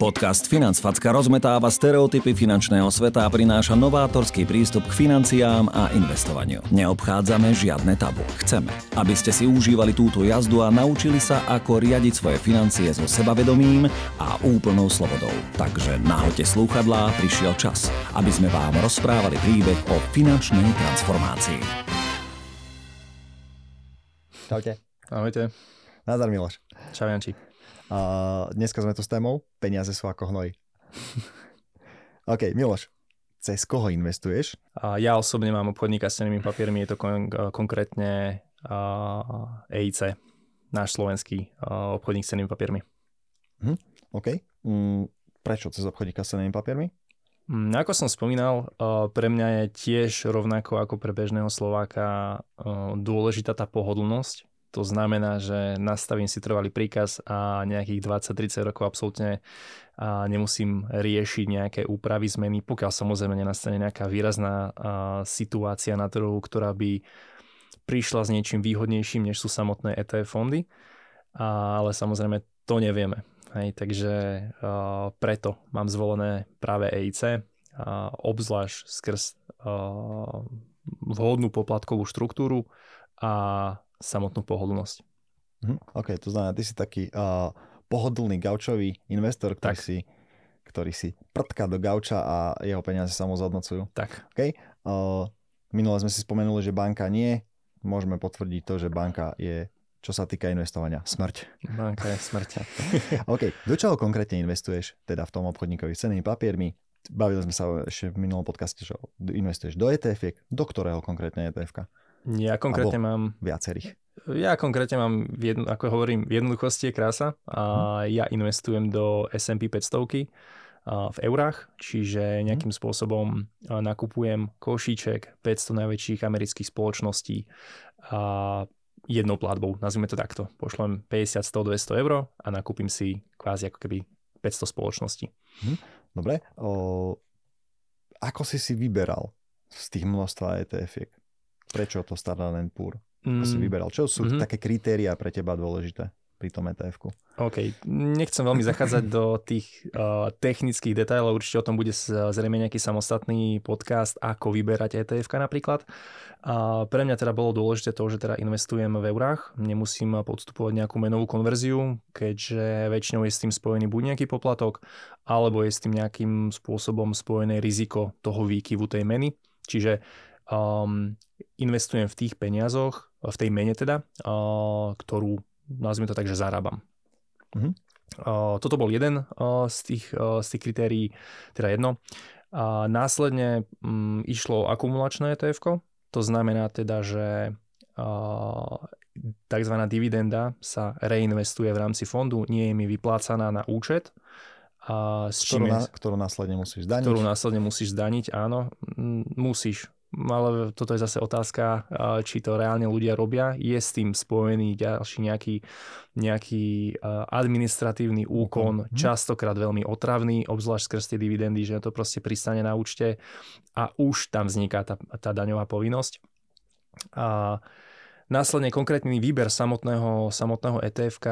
Podcast Financfacka rozmetáva stereotypy finančného sveta a prináša novátorský prístup k financiám a investovaniu. Neobchádzame žiadne tabu. Chceme, aby ste si užívali túto jazdu a naučili sa, ako riadiť svoje financie so sebavedomím a úplnou slobodou. Takže nahoďte slúchadlá, prišiel čas, aby sme vám rozprávali príbeh o finančnej transformácii. Čaute. Ahojte. Nazdar Miloš. Čau Janči. Uh, dneska sme tu s témou Peniaze sú ako hnoj. OK, Miloš, cez koho investuješ? A ja osobne mám obchodníka s cenými papiermi, je to kon- konkrétne uh, EIC, náš slovenský uh, obchodník s cenými papiermi. Hm, OK. Mm, prečo cez obchodníka s cenými papiermi? Mm, ako som spomínal, pre mňa je tiež rovnako ako pre bežného Slováka dôležitá tá pohodlnosť to znamená, že nastavím si trvalý príkaz a nejakých 20-30 rokov absolútne a nemusím riešiť nejaké úpravy, zmeny, pokiaľ samozrejme nenastane nejaká výrazná situácia na trhu, ktorá by prišla s niečím výhodnejším, než sú samotné ETF fondy. A, ale samozrejme to nevieme. Hej, takže uh, preto mám zvolené práve EIC, uh, obzvlášť skrz uh, vhodnú poplatkovú štruktúru a samotnú pohodlnosť. Mhm, OK, to znamená, ty si taký uh, pohodlný gaučový investor, ktorý tak. si ktorý si prtka do gauča a jeho peniaze sa mu zhodnocujú. Tak. OK. Uh, minule sme si spomenuli, že banka nie. Môžeme potvrdiť to, že banka je, čo sa týka investovania, smrť. Banka je smrť. OK. Do čoho konkrétne investuješ? Teda v tom obchodníkovi s cenými papiermi. Bavili sme sa ešte v minulom podcaste, že investuješ do ETF, do ktorého konkrétne ETF-ka? Ja konkrétne mám... Viacerých. Ja konkrétne mám, jedno, ako hovorím, v jednoduchosti je krása a hmm. ja investujem do S&P 500 v eurách, čiže mhm. nejakým spôsobom nakupujem košíček 500 najväčších amerických spoločností a jednou platbou, nazvime to takto. Pošlem 50, 100, 200 eur a nakúpim si kvázi ako keby 500 spoločností. Hm, dobre. O, ako si si vyberal z tých množstva ETF-iek? Prečo to Standard Poor? Mm. si vyberal? Čo sú mm-hmm. také kritéria pre teba dôležité pri tom ETF-ku? OK, nechcem veľmi zachádzať do tých uh, technických detailov, určite o tom bude zrejme nejaký samostatný podcast, ako vyberať etf napríklad. A pre mňa teda bolo dôležité to, že teda investujem v eurách, nemusím podstupovať nejakú menovú konverziu, keďže väčšinou je s tým spojený buď nejaký poplatok, alebo je s tým nejakým spôsobom spojené riziko toho výkyvu tej meny. Čiže um, investujem v tých peniazoch, v tej mene teda, uh, ktorú, nazvime to tak, že zarábam. Uh-huh. Uh, toto bol jeden uh, z, tých, uh, z tých kritérií, teda jedno. A následne um, išlo akumulačné etf to znamená teda, že tzv. dividenda sa reinvestuje v rámci fondu, nie je mi vyplácaná na účet, a s ktorú, čím je, na, ktorú následne musíš zdaniť. Ktorú následne musíš zdaniť, áno. Musíš ale toto je zase otázka, či to reálne ľudia robia. Je s tým spojený ďalší nejaký, nejaký administratívny úkon, mm-hmm. častokrát veľmi otravný, obzvlášť skrz tie dividendy, že to proste pristane na účte a už tam vzniká tá, tá daňová povinnosť. A následne konkrétny výber samotného, samotného ETF,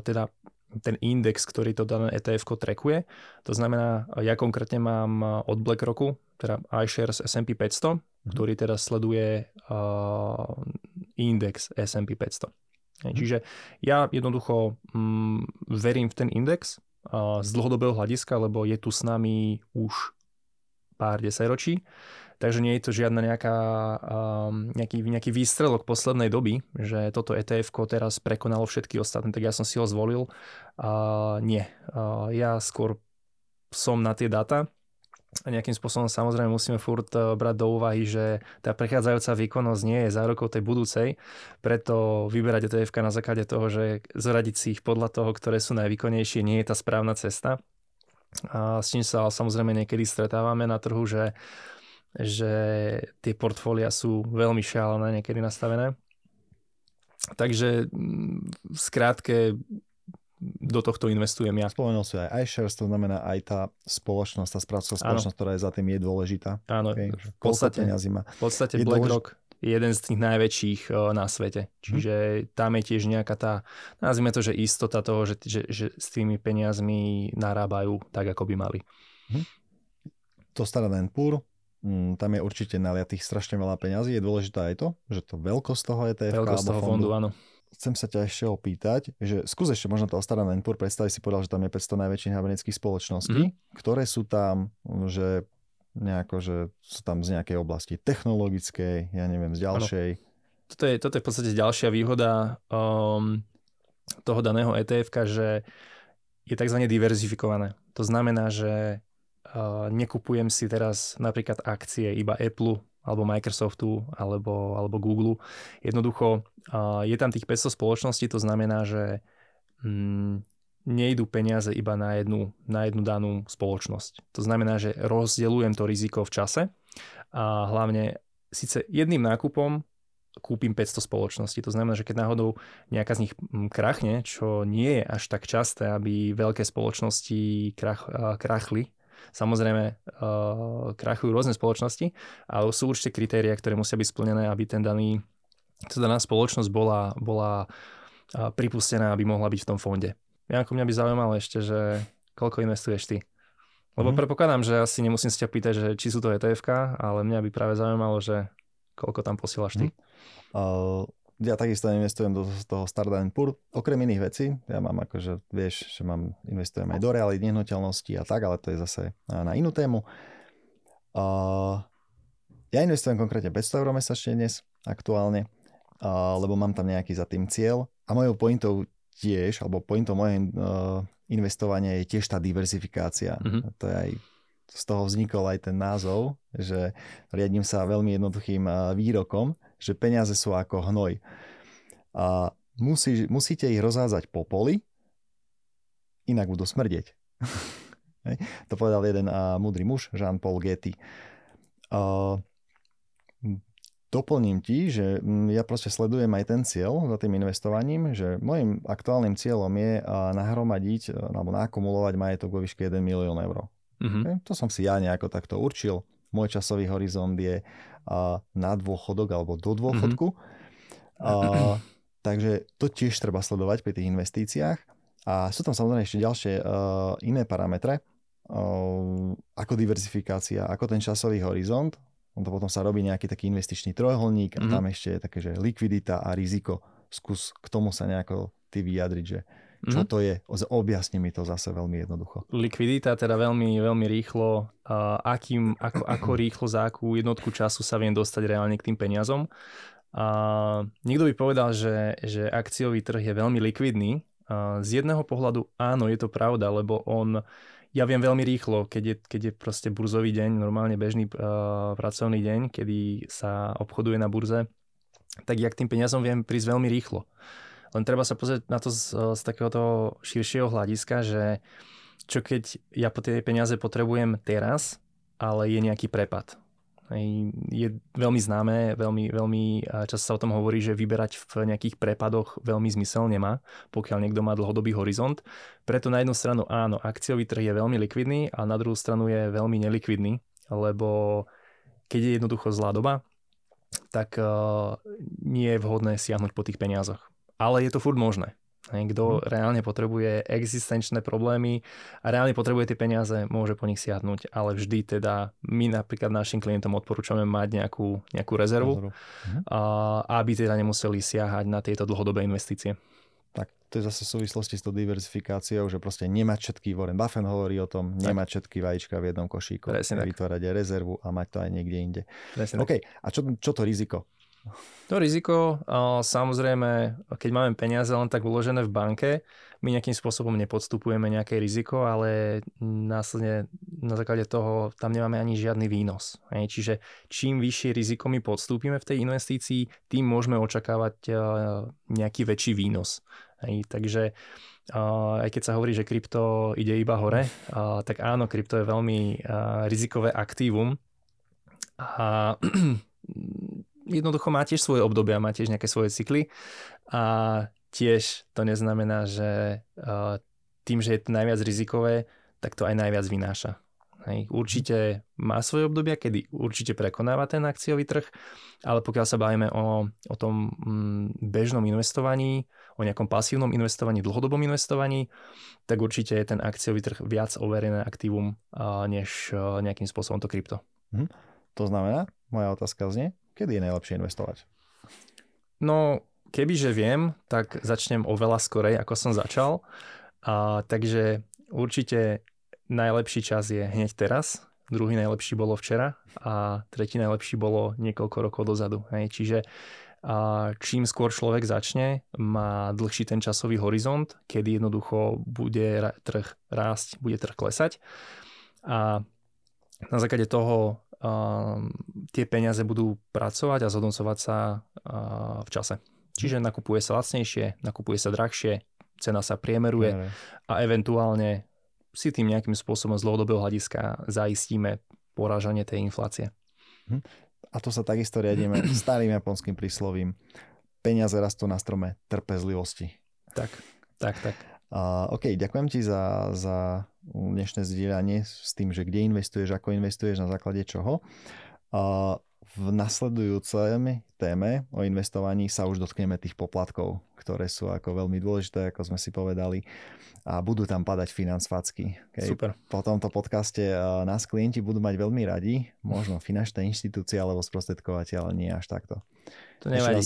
teda ten index, ktorý to dané ETF trekuje. To znamená, ja konkrétne mám od BlackRocku teda iShares S&P 500, mm-hmm. ktorý teda sleduje uh, index S&P 500. Mm-hmm. Čiže ja jednoducho mm, verím v ten index uh, z dlhodobého hľadiska, lebo je tu s nami už pár desaťročí. Takže nie je to žiadna nejaká, um, nejaký, nejaký výstrelok poslednej doby, že toto ETF teraz prekonalo všetky ostatné, tak ja som si ho zvolil. Uh, nie, uh, ja skôr som na tie data, a nejakým spôsobom samozrejme musíme furt eh, brať do úvahy, že tá prechádzajúca výkonnosť nie je zárokov tej budúcej, preto vyberať etf na základe toho, že zoradiť si ich podľa toho, ktoré sú najvýkonnejšie, nie je tá správna cesta. A s čím sa samozrejme niekedy stretávame na trhu, že, že tie portfólia sú veľmi šialené niekedy nastavené. Takže v skrátke do tohto investujem ja. Spomenul si aj iShares, to znamená aj tá spoločnosť, tá správcová spoločnosť, ktorá je za tým, je dôležitá. Áno, okay. v podstate, má. v podstate BlackRock, jeden z tých najväčších na svete. Mhm. Čiže tam je tiež nejaká tá, nazvime to, že istota toho, že, že, že s tými peniazmi narábajú tak, ako by mali. Mhm. To stará Pur, mm, tam je určite naliatých strašne veľa peňazí. Je dôležité aj to, že to veľkosť toho ETF veľkosť toho fondu, fondu, áno. Chcem sa ťa ešte opýtať, že skús ešte možno to stará Pur, predstav si povedal, že tam je 500 najväčších amerických spoločností, mm-hmm. ktoré sú tam, že nejako, že sú tam z nejakej oblasti technologickej, ja neviem, z ďalšej. Toto je, toto je v podstate ďalšia výhoda um, toho daného etf že je tzv. diverzifikované. To znamená, že uh, nekupujem si teraz napríklad akcie iba Apple alebo Microsoftu alebo, alebo Google. Jednoducho je tam tých 500 spoločností, to znamená, že um, nejdu peniaze iba na jednu, na jednu danú spoločnosť. To znamená, že rozdeľujem to riziko v čase a hlavne síce jedným nákupom kúpim 500 spoločností. To znamená, že keď náhodou nejaká z nich mm, krachne, čo nie je až tak časté, aby veľké spoločnosti krach, krachli, Samozrejme, uh, krachujú rôzne spoločnosti, ale sú určite kritéria, ktoré musia byť splnené, aby ten daný, tá daná spoločnosť bola, bola uh, pripustená, aby mohla byť v tom fonde. Janko, mňa by zaujímalo ešte, že koľko investuješ ty? Lebo mm. predpokladám, že asi nemusím sa ťa pýtať, že či sú to etf ale mňa by práve zaujímalo, že koľko tam posielaš ty. Mm. Uh, ja takisto investujem do toho Stardust Pur. Okrem iných vecí, ja mám akože, vieš, že mám, investujem aj do reality, nehnuteľnosti a tak, ale to je zase na inú tému. Uh, ja investujem konkrétne 500 eur mesačne dnes, aktuálne, uh, lebo mám tam nejaký za tým cieľ. A mojou pointou tiež, alebo pointom mojej uh, investovania je tiež tá diverzifikácia. Mm-hmm. To je aj z toho vznikol aj ten názov, že riadím sa veľmi jednoduchým výrokom, že peniaze sú ako hnoj. A musí, musíte ich rozházať po poli, inak budú smrdeť. to povedal jeden uh, múdry muž, Jean-Paul Getty. Uh, doplním ti, že ja proste sledujem aj ten cieľ za tým investovaním, že môjim aktuálnym cieľom je nahromadiť alebo nakumulovať majetok vo výške 1 milión eur. Mm-hmm. To som si ja nejako takto určil. Môj časový horizont je na dôchodok alebo do dôchodku. Mm-hmm. A, takže to tiež treba sledovať pri tých investíciách. A sú tam samozrejme ešte ďalšie uh, iné parametre, uh, ako diverzifikácia, ako ten časový horizont, on to potom sa robí nejaký taký investičný trojuholník mm-hmm. a mhm. tam ešte je také, že likvidita a riziko. Skús k tomu sa nejako ty vyjadriť, že čo mm-hmm. to je. Objasni mi to zase veľmi jednoducho. Likvidita teda veľmi, veľmi rýchlo, uh, akým, ako, ako rýchlo za akú jednotku času sa viem dostať reálne k tým peniazom. A niekto by povedal, že, že akciový trh je veľmi likvidný. A z jedného pohľadu áno, je to pravda, lebo on ja viem veľmi rýchlo, keď je, keď je proste burzový deň, normálne bežný uh, pracovný deň, kedy sa obchoduje na burze, tak ja k tým peniazom viem prísť veľmi rýchlo. Len treba sa pozrieť na to z, z takéhoto širšieho hľadiska, že čo keď ja po tie peniaze potrebujem teraz, ale je nejaký prepad je veľmi známe, veľmi, veľmi často sa o tom hovorí, že vyberať v nejakých prepadoch veľmi zmysel nemá, pokiaľ niekto má dlhodobý horizont. Preto na jednu stranu áno, akciový trh je veľmi likvidný a na druhú stranu je veľmi nelikvidný, lebo keď je jednoducho zlá doba, tak nie je vhodné siahnuť po tých peniazoch. Ale je to furt možné. Kto hmm. reálne potrebuje existenčné problémy a reálne potrebuje tie peniaze, môže po nich siahnuť, ale vždy teda my napríklad našim klientom odporúčame mať nejakú, nejakú rezervu, hmm. a, aby teda nemuseli siahať na tieto dlhodobé investície. Tak to je zase v súvislosti s tou diversifikáciou, že proste nemať všetky, Warren Buffett hovorí o tom, nemať všetky vajíčka v jednom košíku, Presne vytvárať aj rezervu a mať to aj niekde inde. Presne OK, tak. a čo, čo to riziko? To riziko, samozrejme, keď máme peniaze len tak uložené v banke, my nejakým spôsobom nepodstupujeme nejaké riziko, ale následne na základe toho tam nemáme ani žiadny výnos. Čiže čím vyššie riziko my podstúpime v tej investícii, tým môžeme očakávať nejaký väčší výnos. Takže aj keď sa hovorí, že krypto ide iba hore, tak áno, krypto je veľmi rizikové aktívum. A jednoducho má tiež svoje obdobia, má tiež nejaké svoje cykly a tiež to neznamená, že tým, že je to najviac rizikové, tak to aj najviac vynáša. Hej, určite má svoje obdobia, kedy určite prekonáva ten akciový trh, ale pokiaľ sa bavíme o, o tom mm, bežnom investovaní, o nejakom pasívnom investovaní, dlhodobom investovaní, tak určite je ten akciový trh viac overené aktívum než nejakým spôsobom to krypto. Hm. To znamená, moja otázka znie, kedy je najlepšie investovať? No, kebyže viem, tak začnem oveľa skorej, ako som začal. A, takže určite najlepší čas je hneď teraz, druhý najlepší bolo včera a tretí najlepší bolo niekoľko rokov dozadu. Hej. Čiže a čím skôr človek začne, má dlhší ten časový horizont, kedy jednoducho bude trh rásť, bude trh klesať. A na základe toho tie peniaze budú pracovať a zhodnocovať sa v čase. Čiže nakupuje sa lacnejšie, nakupuje sa drahšie, cena sa priemeruje a eventuálne si tým nejakým spôsobom z dlhodobého hľadiska zaistíme porážanie tej inflácie. Hm. A to sa takisto riadíme starým japonským príslovím. Peniaze rastú na strome trpezlivosti. Tak, tak, tak. Uh, OK, ďakujem ti za, za dnešné zdieľanie s tým, že kde investuješ, ako investuješ, na základe čoho. V nasledujúcej téme o investovaní sa už dotkneme tých poplatkov, ktoré sú ako veľmi dôležité, ako sme si povedali a budú tam padať financfacky. Okay? Super. Po tomto podcaste nás klienti budú mať veľmi radi, možno finančné inštitúcie alebo sprostredkovateľ, ale nie až takto. To nevadí.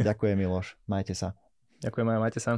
ďakujem Miloš, majte sa. Ďakujem aj majte sa.